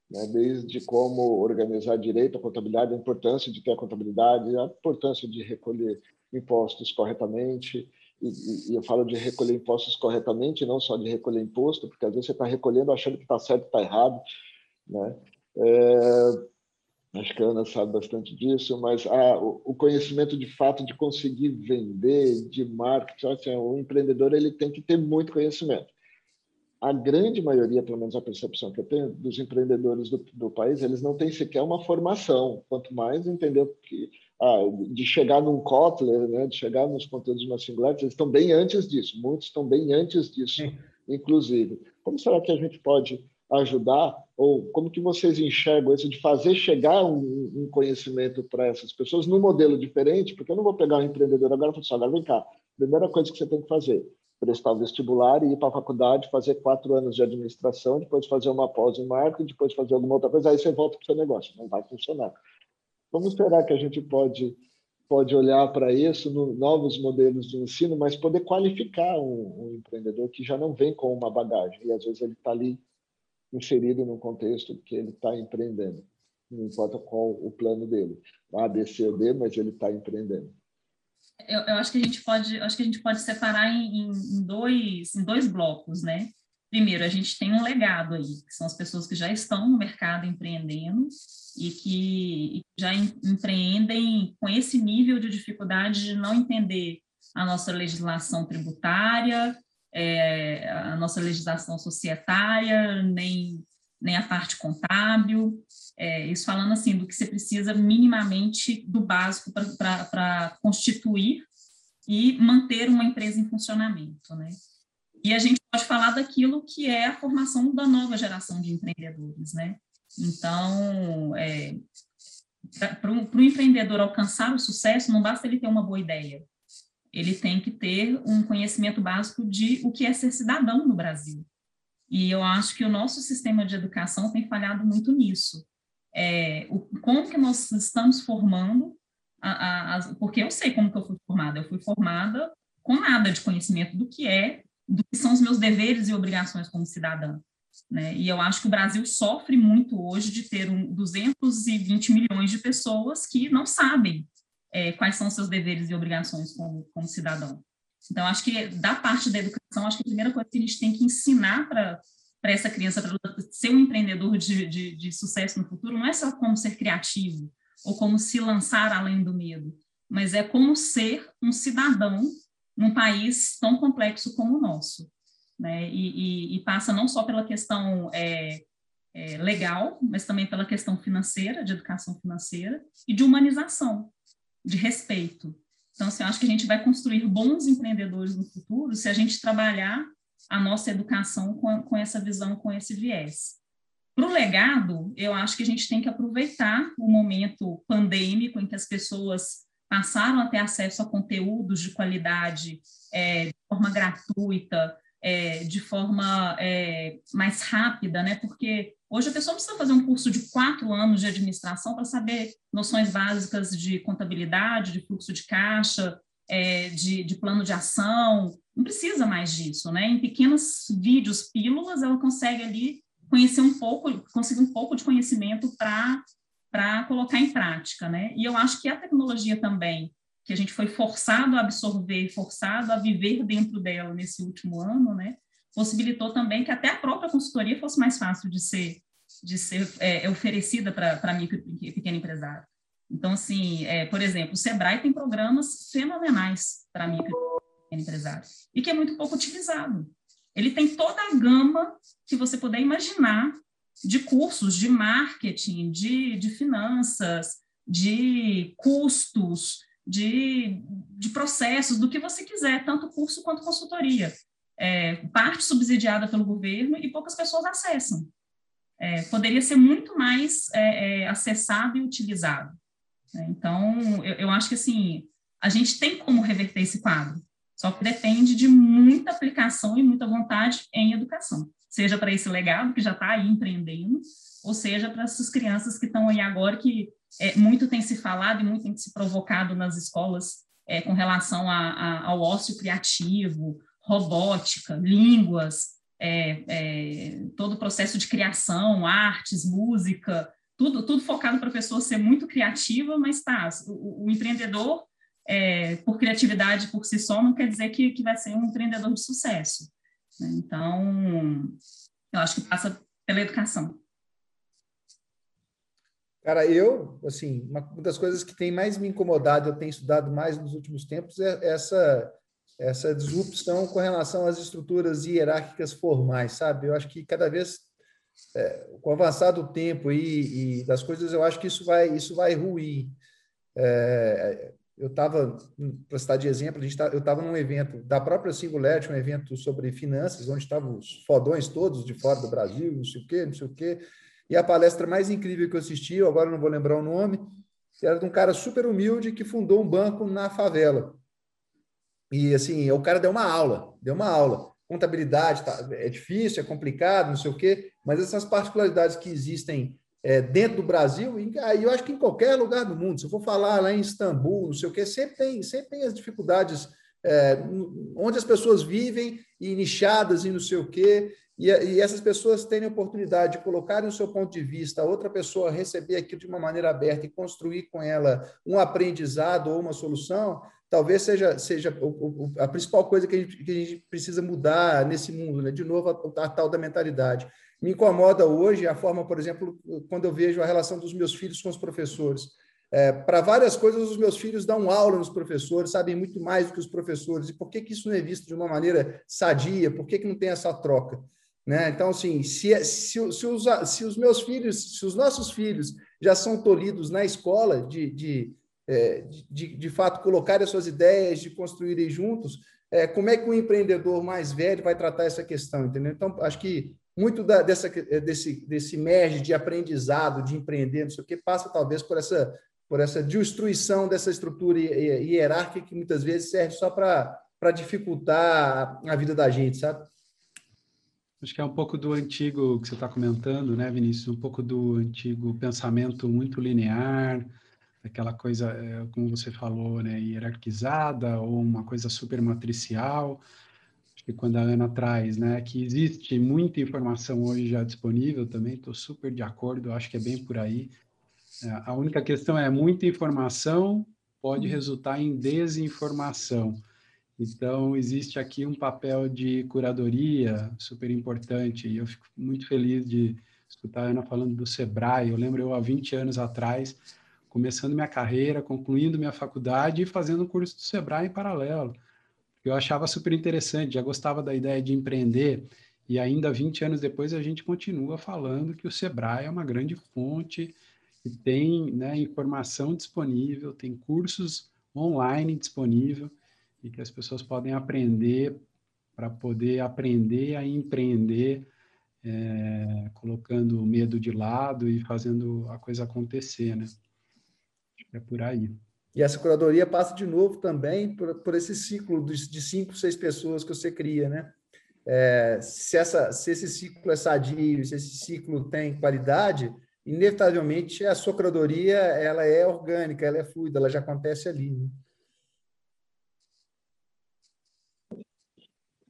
Né? Desde como organizar direito, a contabilidade, a importância de ter a contabilidade, a importância de recolher impostos corretamente. E, e, eu falo de recolher impostos corretamente, não só de recolher imposto, porque às vezes você está recolhendo achando que está certo e está errado. Né? É, Acho que a Ana sabe bastante disso, mas ah, o conhecimento de fato de conseguir vender, de marketing, assim, o empreendedor ele tem que ter muito conhecimento. A grande maioria, pelo menos a percepção que eu tenho, dos empreendedores do, do país, eles não têm sequer uma formação, quanto mais entender que ah, de chegar num Kotler, né, de chegar nos conteúdos mais singulares, eles estão bem antes disso, muitos estão bem antes disso, inclusive. Como será que a gente pode ajudar ou como que vocês enxergam isso de fazer chegar um, um conhecimento para essas pessoas num modelo diferente? Porque eu não vou pegar um empreendedor agora e falar assim, agora vem cá, primeira coisa que você tem que fazer, prestar o vestibular e ir para a faculdade, fazer quatro anos de administração, depois fazer uma pós em marketing, depois fazer alguma outra coisa, aí você volta para o seu negócio. Não vai funcionar. Como será que a gente pode pode olhar para isso no novos modelos de ensino, mas poder qualificar um, um empreendedor que já não vem com uma bagagem e às vezes ele está ali inserido no contexto que ele está empreendendo. Não importa qual o plano dele, A, B, C ou D, mas ele está empreendendo. Eu, eu, acho que a gente pode, acho que a gente pode separar em, em, dois, em dois blocos, né? Primeiro, a gente tem um legado aí, que são as pessoas que já estão no mercado empreendendo e que já empreendem com esse nível de dificuldade de não entender a nossa legislação tributária, é, a nossa legislação societária, nem, nem a parte contábil. É, isso falando assim do que você precisa minimamente do básico para constituir e manter uma empresa em funcionamento, né? E a gente pode falar daquilo que é a formação da nova geração de empreendedores, né? Então, é, para o empreendedor alcançar o sucesso, não basta ele ter uma boa ideia, ele tem que ter um conhecimento básico de o que é ser cidadão no Brasil. E eu acho que o nosso sistema de educação tem falhado muito nisso. É, o, como que nós estamos formando, a, a, a, porque eu sei como que eu fui formada. Eu fui formada com nada de conhecimento do que é, do que são os meus deveres e obrigações como cidadã. Né? E eu acho que o Brasil sofre muito hoje de ter um, 220 milhões de pessoas que não sabem é, quais são seus deveres e obrigações como, como cidadão. Então, acho que da parte da educação, acho que a primeira coisa que a gente tem que ensinar para essa criança, para ser um empreendedor de, de, de sucesso no futuro, não é só como ser criativo ou como se lançar além do medo, mas é como ser um cidadão num país tão complexo como o nosso. né? E, e, e passa não só pela questão é, é, legal, mas também pela questão financeira, de educação financeira e de humanização, de respeito. Então, assim, eu acho que a gente vai construir bons empreendedores no futuro se a gente trabalhar a nossa educação com, com essa visão, com esse viés. Para o legado, eu acho que a gente tem que aproveitar o momento pandêmico em que as pessoas passaram a ter acesso a conteúdos de qualidade é, de forma gratuita, é, de forma é, mais rápida, né? Porque hoje a pessoa precisa fazer um curso de quatro anos de administração para saber noções básicas de contabilidade, de fluxo de caixa, é, de, de, plano de ação. Não precisa mais disso, né? Em pequenos vídeos, pílulas, ela consegue ali conhecer um pouco, conseguir um pouco de conhecimento para para colocar em prática, né? E eu acho que a tecnologia também que a gente foi forçado a absorver, forçado a viver dentro dela nesse último ano, né, possibilitou também que até a própria consultoria fosse mais fácil de ser, de ser é, oferecida para mim, pequeno empresário. Então, assim, é, por exemplo, o Sebrae tem programas fenomenais para mim, pequeno empresário, e que é muito pouco utilizado. Ele tem toda a gama que você puder imaginar de cursos de marketing, de, de finanças, de custos, de, de processos, do que você quiser, tanto curso quanto consultoria. É, parte subsidiada pelo governo e poucas pessoas acessam. É, poderia ser muito mais é, é acessado e utilizado. Né? Então, eu, eu, acho que assim, a gente tem como reverter esse quadro, só que depende de muita aplicação e muita vontade em educação, seja para esse legado que já está aí empreendendo, ou seja para essas crianças que estão aí agora que é, muito tem se falado e muito tem se provocado nas escolas é, com relação a, a, ao ócio criativo, robótica, línguas, é, é todo o processo de criação, artes, música, tudo, tudo focado para a pessoa ser muito criativa, mas tá, o, o empreendedor, é, por criatividade por si só, não quer dizer que, que vai ser um empreendedor de sucesso. Né? Então, eu acho que passa pela educação. Cara, eu, assim, uma das coisas que tem mais me incomodado, eu tenho estudado mais nos últimos tempos, é essa essa disrupção com relação às estruturas hierárquicas formais, sabe? Eu acho que cada vez, é, com o avançar do tempo e, e, das coisas, eu acho que isso vai isso vai ruir. É, eu estava, para citar de exemplo, a gente tá, eu estava num evento da própria Singularity, um evento sobre finanças, onde estavam os fodões todos de fora do Brasil, não sei o quê, não sei o quê, e a palestra mais incrível que eu assisti, agora não vou lembrar o nome, era de um cara super humilde que fundou um banco na favela. E assim, o cara deu uma aula, deu uma aula. Contabilidade tá, é difícil, é complicado, não sei o quê, mas essas particularidades que existem é, dentro do Brasil, e eu acho que em qualquer lugar do mundo, se eu for falar lá em Istambul, não sei o quê, sempre tem, sempre tem as dificuldades é, onde as pessoas vivem e nichadas e não sei o quê, e, e, essas pessoas terem a oportunidade de colocarem o seu ponto de vista, a outra pessoa receber aquilo de uma maneira aberta e construir com ela um aprendizado ou uma solução, talvez seja, seja a principal coisa que a, gente, que a gente precisa mudar nesse mundo, né? de novo, a, a tal da mentalidade. Me incomoda hoje a forma, por exemplo, quando eu vejo a relação dos meus filhos com os professores. É, para várias coisas, os meus filhos dão aula nos professores, sabem muito mais do que os professores. E por que, que isso não é visto de uma maneira sadia? Por que, que não tem essa troca? Né? Então, assim, se, se, se, os, se os meus filhos, se os nossos filhos já são tolhidos na escola de, de, é, de, de fato, colocarem as suas ideias, de construírem juntos, é, como é que o empreendedor mais velho vai tratar essa questão, entendeu? Então, acho que muito da, dessa, desse, desse merge de aprendizado, de empreender, não sei o que, passa talvez por essa, por essa destruição dessa estrutura hierárquica que muitas vezes serve só para dificultar a vida da gente, sabe? Acho que é um pouco do antigo que você está comentando, né, Vinícius? Um pouco do antigo pensamento muito linear, aquela coisa, é, como você falou, né, hierarquizada ou uma coisa super matricial. Que quando a Ana traz, né, que existe muita informação hoje já disponível também, estou super de acordo, acho que é bem por aí. É, a única questão é muita informação pode resultar em desinformação. Então, existe aqui um papel de curadoria super importante, e eu fico muito feliz de escutar a Ana falando do Sebrae. Eu lembro eu há 20 anos atrás, começando minha carreira, concluindo minha faculdade e fazendo um curso do Sebrae em paralelo. Eu achava super interessante, já gostava da ideia de empreender, e ainda 20 anos depois a gente continua falando que o Sebrae é uma grande fonte e tem né, informação disponível, tem cursos online disponível e que as pessoas podem aprender para poder aprender a empreender, é, colocando o medo de lado e fazendo a coisa acontecer, né? É por aí. E essa curadoria passa de novo também por, por esse ciclo de, de cinco, seis pessoas que você cria, né? É, se, essa, se esse ciclo é sadio, se esse ciclo tem qualidade, inevitavelmente a sua curadoria ela é orgânica, ela é fluida, ela já acontece ali. Né?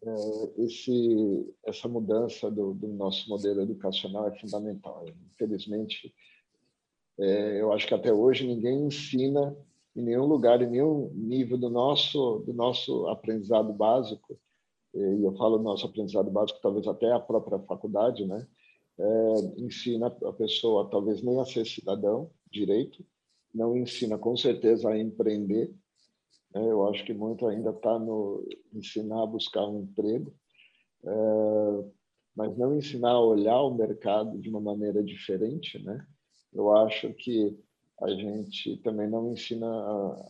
É, esse, essa mudança do, do, nosso modelo educacional é fundamental. Infelizmente, é, eu acho que até hoje ninguém ensina em nenhum lugar, em nenhum nível do nosso do nosso aprendizado básico. E eu falo nosso aprendizado básico, talvez até a própria faculdade, né? É, ensina a pessoa talvez nem a ser cidadão direito, não ensina com certeza a empreender, é, eu acho que muito ainda está no ensinar a buscar um emprego, é, mas não ensinar a olhar o mercado de uma maneira diferente, né? Eu acho que a gente também não ensina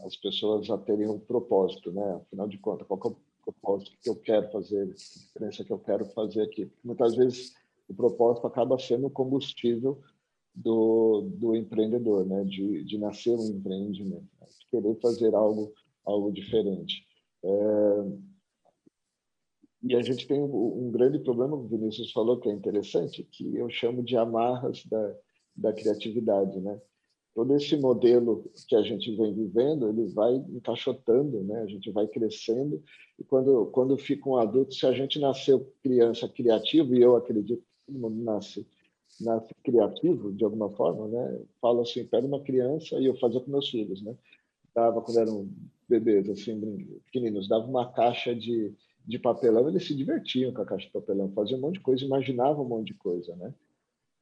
as pessoas a terem um propósito, né? Afinal de contas, qual é o propósito que eu quero fazer, a diferença que eu quero fazer aqui? Muitas vezes o propósito acaba sendo o combustível do, do empreendedor, né? De, de nascer um empreendimento, né? de querer fazer algo algo diferente. É... E a gente tem um, um grande problema, o Vinícius falou, que é interessante, que eu chamo de amarras da, da criatividade, né? Todo esse modelo que a gente vem vivendo, ele vai encaixotando, né? A gente vai crescendo e quando quando fica um adulto, se a gente nasceu criança criativo e eu acredito que todo mundo nasce nasce criativo de alguma forma, né? Falo assim, pega uma criança e eu fazia com meus filhos, né? Dava quando eram bebês, assim, pequeninos, dava uma caixa de, de papelão, eles se divertiam com a caixa de papelão, faziam um monte de coisa, imaginavam um monte de coisa, né?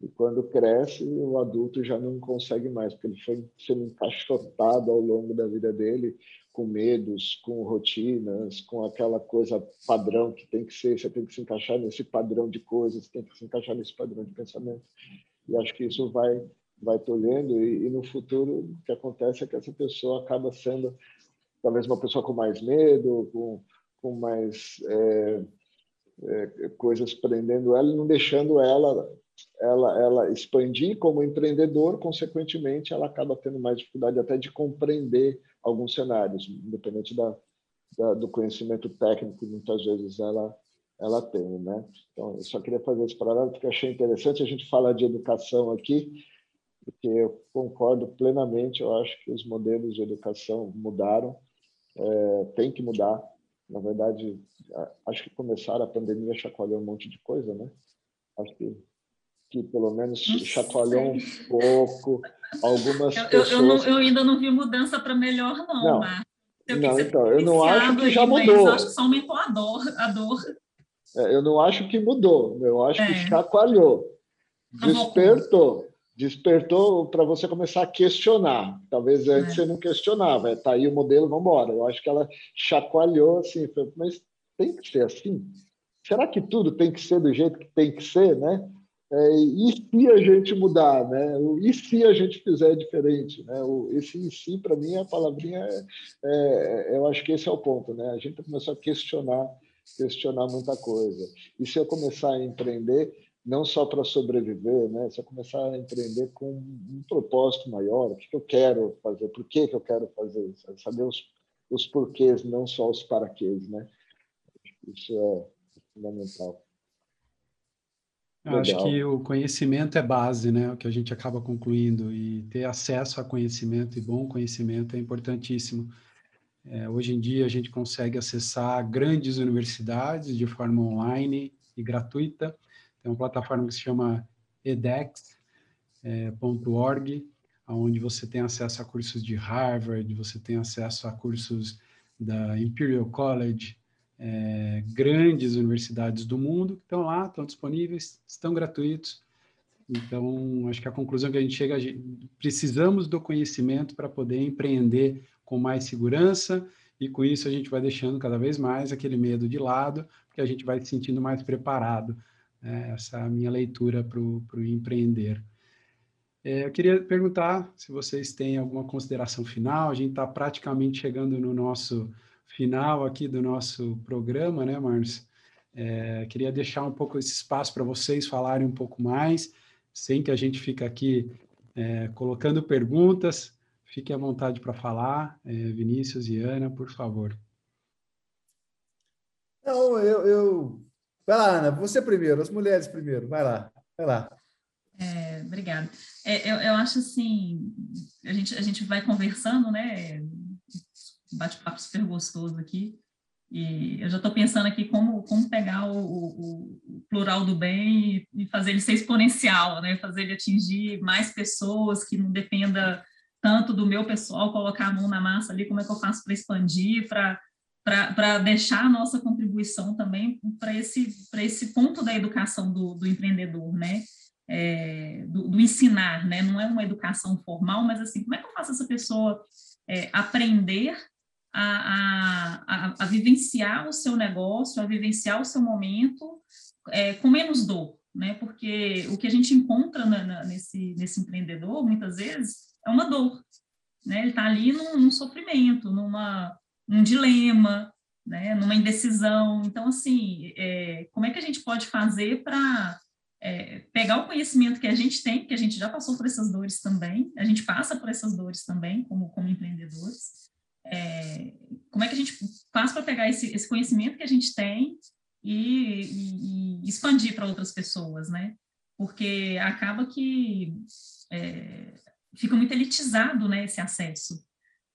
E quando cresce, o adulto já não consegue mais, porque ele foi sendo encaixotado ao longo da vida dele com medos, com rotinas, com aquela coisa padrão que tem que ser, você tem que se encaixar nesse padrão de coisas, tem que se encaixar nesse padrão de pensamento. E acho que isso vai vai tolhendo e, e no futuro o que acontece é que essa pessoa acaba sendo talvez uma pessoa com mais medo, com, com mais é, é, coisas prendendo ela e não deixando ela, ela, ela expandir como empreendedor, consequentemente, ela acaba tendo mais dificuldade até de compreender alguns cenários, independente da, da do conhecimento técnico que muitas vezes ela ela tem, né? Então, eu só queria fazer esse paralelo porque achei interessante a gente falar de educação aqui, porque eu concordo plenamente, eu acho que os modelos de educação mudaram, é, tem que mudar. Na verdade, acho que começar a pandemia chacoalhou um monte de coisa, né? Acho que, que pelo menos chacoalhou um pouco. Algumas eu, pessoas... Eu, não, eu, ainda não vi mudança para melhor, não, não. Não, então, eu não acho que já mudou. Eu acho que só aumentou a dor. A dor. É, eu não acho que mudou, eu acho é. que chacoalhou. Despertou despertou para você começar a questionar. Talvez antes é. você não questionava, está aí o modelo, vamos embora. Eu acho que ela chacoalhou assim, mas tem que ser assim? Será que tudo tem que ser do jeito que tem que ser, né? É, e se a gente mudar, né? E se a gente fizer diferente, né? O, esse e si, para mim, a palavrinha, é, é, eu acho que esse é o ponto, né? A gente começou a questionar, questionar muita coisa. E se eu começar a empreender, não só para sobreviver, né? Se eu começar a empreender com um propósito maior, o que, eu quero fazer, por que, que eu quero fazer isso, saber os, os porquês, não só os paraquês, né? Isso é fundamental. Eu acho que o conhecimento é base, né? O que a gente acaba concluindo e ter acesso a conhecimento e bom conhecimento é importantíssimo. É, hoje em dia a gente consegue acessar grandes universidades de forma online e gratuita tem uma plataforma que se chama edex.org, é, onde você tem acesso a cursos de Harvard, você tem acesso a cursos da Imperial College, é, grandes universidades do mundo que estão lá, estão disponíveis, estão gratuitos. Então, acho que a conclusão que a gente chega, a gente, precisamos do conhecimento para poder empreender com mais segurança e com isso a gente vai deixando cada vez mais aquele medo de lado, porque a gente vai se sentindo mais preparado. Né? Essa é a minha leitura para o empreender. É, eu queria perguntar se vocês têm alguma consideração final. A gente está praticamente chegando no nosso final aqui do nosso programa, né, Marcos? É, queria deixar um pouco esse espaço para vocês falarem um pouco mais, sem que a gente fique aqui é, colocando perguntas. Fiquem à vontade para falar. É, Vinícius e Ana, por favor. Não, eu, eu... Vai lá, Ana, você primeiro, as mulheres primeiro, vai lá, vai lá. É, obrigada. É, eu, eu acho assim, a gente, a gente vai conversando, né? Bate-papo super gostoso aqui. E eu já estou pensando aqui como, como pegar o, o, o plural do bem e, e, fazer ele ser exponencial, né? Fazer ele atingir mais pessoas, que não dependa tanto do meu pessoal, colocar a mão na massa ali, como é que eu faço para expandir, para deixar a nossa contribuição também para esse, esse ponto da educação do, do empreendedor, né? É, do, do, ensinar, né? Não é uma educação formal, mas assim, como é que eu faço essa pessoa é, aprender a, a, a, vivenciar o seu negócio, a vivenciar o seu momento é, com menos dor, né? Porque o que a gente encontra na, na, nesse, nesse empreendedor, muitas vezes, é uma dor, né? Ele está ali num, num, sofrimento, numa, num dilema, né? Numa indecisão. Então, assim, é, como é que a gente pode fazer para é, pegar o conhecimento que a gente tem, que a gente já passou por essas dores também, a gente passa por essas dores também, como, como empreendedores, é, como é que a gente faz para pegar esse, esse, conhecimento que a gente tem e, e, e expandir para outras pessoas, né? Porque acaba que é, fica muito elitizado, né, esse acesso.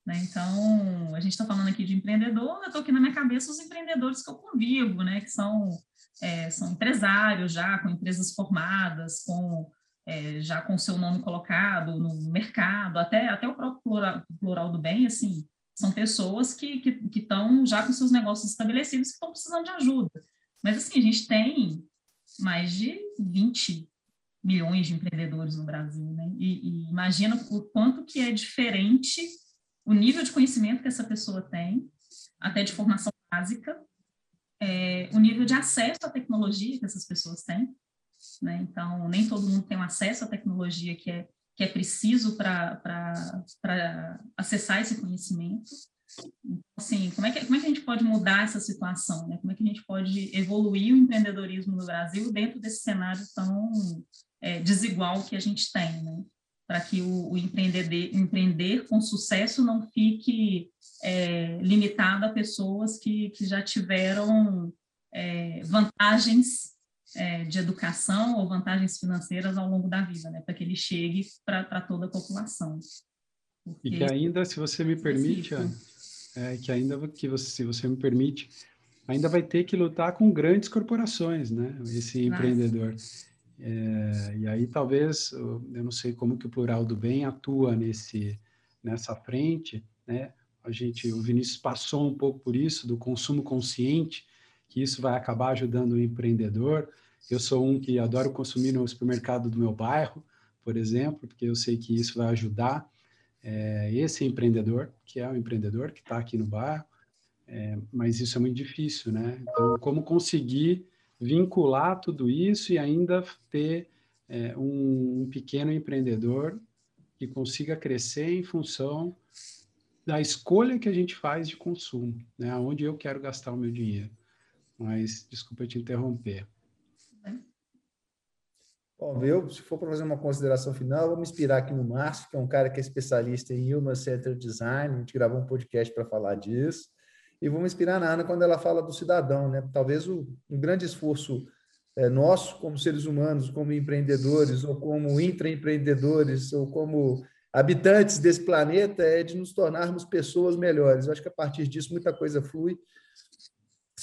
Né? Então, a gente está falando aqui de empreendedor, eu estou aqui na minha cabeça os empreendedores que eu convivo, né, que são, é, são empresários já, com empresas formadas, com é, já com seu nome colocado no mercado, até, até o próprio plural, plural do bem, assim, são pessoas que estão já com seus negócios estabelecidos que estão precisando de ajuda. Mas, assim, a gente tem mais de 20 milhões de empreendedores no Brasil, né? E, e imagina o quanto que é diferente o nível de conhecimento que essa pessoa tem, até de formação básica, é, o nível de acesso à tecnologia que essas pessoas têm, né? Então, nem todo mundo tem um acesso à tecnologia que é que é preciso para acessar esse conhecimento. Então, assim, como é, que, como é que a gente pode mudar essa situação? Né? Como é que a gente pode evoluir o empreendedorismo no Brasil dentro desse cenário tão é, desigual que a gente tem, né? Para que o, o empreender, empreender com sucesso não fique é, limitado a pessoas que, que já tiveram é, vantagens é, de educação ou vantagens financeiras ao longo da vida, né, para que ele chegue para toda a população. Porque... E que ainda, se você me permite, Ana, é, que ainda que você, se você me permite, ainda vai ter que lutar com grandes corporações, né? Esse empreendedor. É, e aí talvez, eu não sei como que o plural do bem atua nesse nessa frente, né? A gente, o Vinícius passou um pouco por isso do consumo consciente, que isso vai acabar ajudando o empreendedor. Eu sou um que adoro consumir no supermercado do meu bairro, por exemplo, porque eu sei que isso vai ajudar é, esse empreendedor, que é o empreendedor que está aqui no bairro, é, mas isso é muito difícil, né? Então, como conseguir vincular tudo isso e ainda ter é, um, um pequeno empreendedor que consiga crescer em função da escolha que a gente faz de consumo, né? Onde eu quero gastar o meu dinheiro. Mas, desculpa te interromper. Bom, eu, se for para fazer uma consideração final, vou me inspirar aqui no Márcio, que é um cara que é especialista em Human Centered Design, a gente gravou um podcast para falar disso, e vou me inspirar na Ana quando ela fala do cidadão, né? Talvez o, um grande esforço é, nosso, como seres humanos, como empreendedores, ou como intraempreendedores, ou como habitantes desse planeta, é de nos tornarmos pessoas melhores. Eu acho que a partir disso muita coisa flui.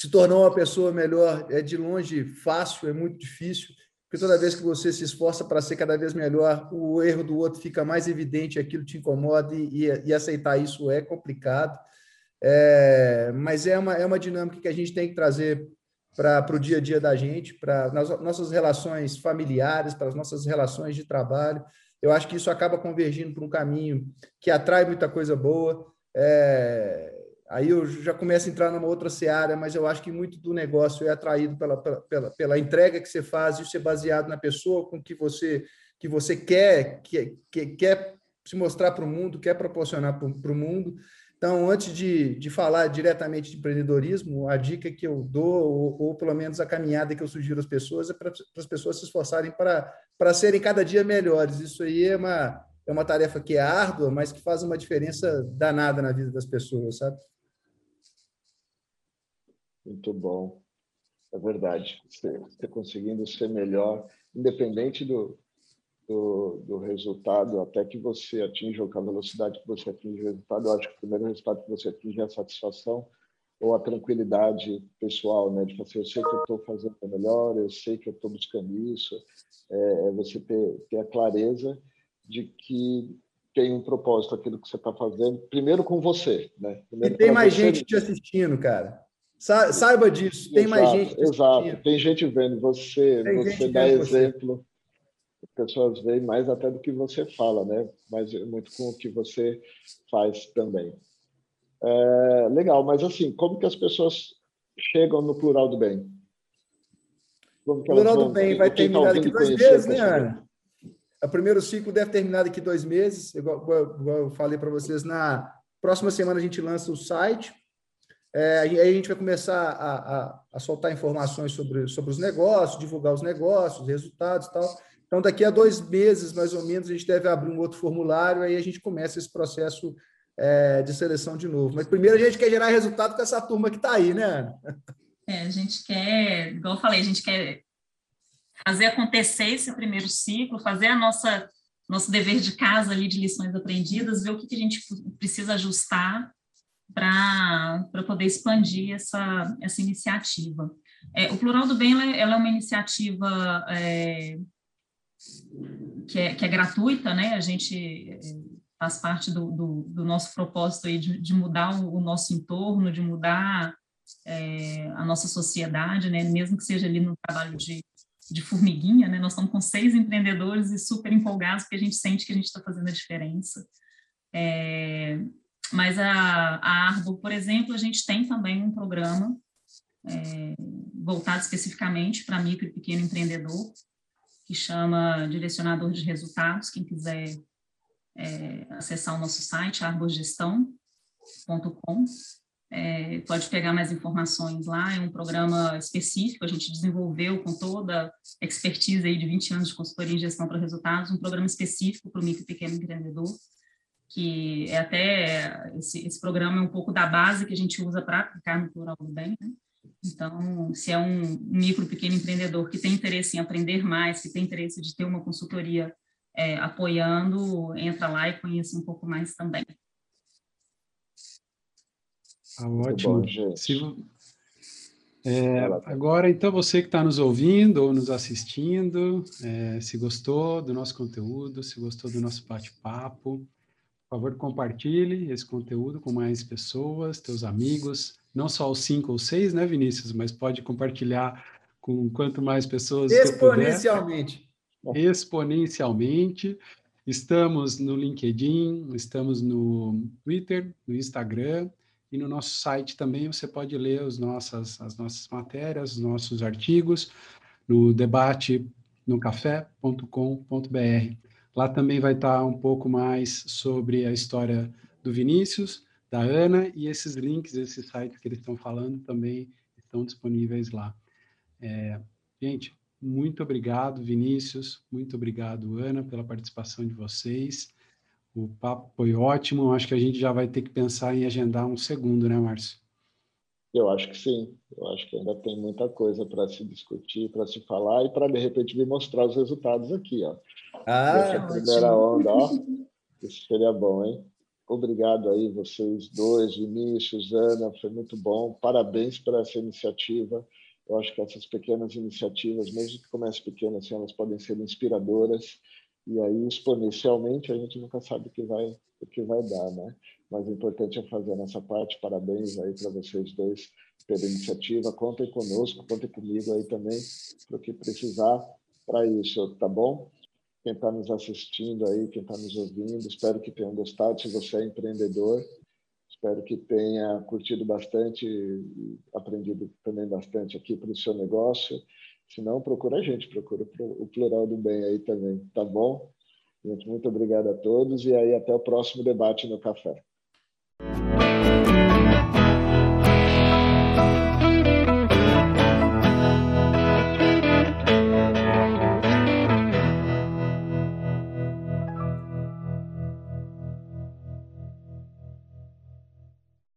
Se tornar uma pessoa melhor é de longe fácil, é muito difícil porque toda vez que você se esforça para ser cada vez melhor, o erro do outro fica mais evidente, aquilo te incomoda e, e aceitar isso é complicado. É, mas é uma, é uma dinâmica que a gente tem que trazer para o dia a dia da gente, para nas nossas relações familiares, para as nossas relações de trabalho. Eu acho que isso acaba convergindo para um caminho que atrai muita coisa boa. É, aí eu já começo a entrar numa outra seara, mas eu acho que muito do negócio é atraído pela, pela, pela entrega que você faz, isso é baseado na pessoa com que você que você quer, que, que quer se mostrar para o mundo, quer proporcionar para o mundo. Então, antes de, de falar diretamente de empreendedorismo, a dica que eu dou, ou, ou pelo menos a caminhada que eu sugiro às pessoas, é para as pessoas se esforçarem para, para serem cada dia melhores. Isso aí é uma, é uma tarefa que é árdua, mas que faz uma diferença danada na vida das pessoas, sabe? Muito bom. É verdade. Você, você conseguindo ser melhor, independente do, do, do, resultado, até que você atinja a velocidade que você atinge o resultado, eu acho que o primeiro resultado que você atinge é a satisfação ou a tranquilidade pessoal, né? De fazer, eu sei que eu estou fazendo melhor, eu sei que eu estou buscando isso, é, é você ter, ter a clareza de que tem um propósito aquilo que você está fazendo, primeiro com você, né? Primeiro e tem mais você... gente te assistindo, cara. Saiba disso, tem exato, mais gente. Exato, tem gente vendo você, tem você dá exemplo. Você. As pessoas veem mais até do que você fala, né? Mas muito com o que você faz também. É, legal, mas assim, como que as pessoas chegam no plural do bem? o plural do bem vai terminar daqui dois meses, né, Ana? O primeiro ciclo deve terminar daqui dois meses, igual, igual eu falei para vocês. Na próxima semana a gente lança o site. É, aí a gente vai começar a, a, a, soltar informações sobre, sobre os negócios, divulgar os negócios, resultados e tal. Então, daqui a dois meses, mais ou menos, a gente deve abrir um outro formulário, aí a gente começa esse processo é, de seleção de novo. Mas primeiro a gente quer gerar resultado com essa turma que está aí, né, Ana? É, a gente quer, igual eu falei, a gente quer fazer acontecer esse primeiro ciclo, fazer a nossa nosso dever de casa ali de lições aprendidas, ver o que, que a gente precisa ajustar para poder expandir essa, essa iniciativa. É, o Plural do Bem ela, ela é uma iniciativa é, que, é, que é gratuita, né? A gente é, faz parte do, do, do nosso propósito aí de, de mudar o, o, nosso entorno, de mudar é, a nossa sociedade, né? Mesmo que seja ali no trabalho de de formiguinha, né? Nós estamos com seis empreendedores e super empolgados porque a gente sente que a gente está fazendo a diferença. É, mas a, a Arbo, por exemplo, a gente tem também um programa é, voltado especificamente para micro e pequeno empreendedor, que chama Direcionador de Resultados. Quem quiser é, acessar o nosso site, arbogestão.com, é, pode pegar mais informações lá, é um programa específico, a gente desenvolveu com toda a expertise aí de 20 anos de consultoria em gestão para resultados, um programa específico para o micro e pequeno empreendedor, que é até, esse, esse programa é um pouco da base que a gente usa para aplicar no Plural do Bem, né? Então, se é um micro, pequeno empreendedor que tem interesse em aprender mais, que tem interesse de ter uma consultoria é, apoiando, entra lá e conheça um pouco mais também. Ah, ótimo. Bom, se, é, agora, então, você que está nos ouvindo ou nos assistindo, é, se gostou do nosso conteúdo, se gostou do nosso bate-papo, por favor, compartilhe esse conteúdo com mais pessoas, teus amigos, não só os cinco ou seis, né, Vinícius, mas pode compartilhar com quanto mais pessoas Exponencialmente. Exponencialmente. Estamos no LinkedIn, estamos no Twitter, no Instagram, e no nosso site também você pode ler as nossas, as nossas matérias, os nossos artigos, no debate no café.com.br. Lá também vai estar um pouco mais sobre a história do Vinícius, da Ana, e esses links, esses sites que eles estão falando também estão disponíveis lá. É, gente, muito obrigado, Vinícius, muito obrigado, Ana, pela participação de vocês. O papo foi ótimo. Acho que a gente já vai ter que pensar em agendar um segundo, né, Márcio? Eu acho que sim. Eu acho que ainda tem muita coisa para se discutir, para se falar e para, de repente, me mostrar os resultados aqui. Ó. Ah, Essa primeira onda, ó. Isso seria bom, hein? Obrigado aí, vocês dois, Vinícius, Ana, foi muito bom. Parabéns por essa iniciativa. Eu acho que essas pequenas iniciativas, mesmo que comecem pequenas, assim, elas podem ser inspiradoras e aí exponencialmente a gente nunca sabe o que vai o que vai dar, né? Mas o importante é fazer a nossa parte. Parabéns aí para vocês dois pela iniciativa. Contem conosco, contem comigo aí também para o que precisar para isso, tá bom? Quem está nos assistindo aí, quem está nos ouvindo, espero que tenham gostado. Se você é empreendedor, Espero que tenha curtido bastante aprendido também bastante aqui para o seu negócio. Se não, procura a gente, procura o Plural do Bem aí também, tá bom? Gente, muito obrigado a todos e aí até o próximo debate no café.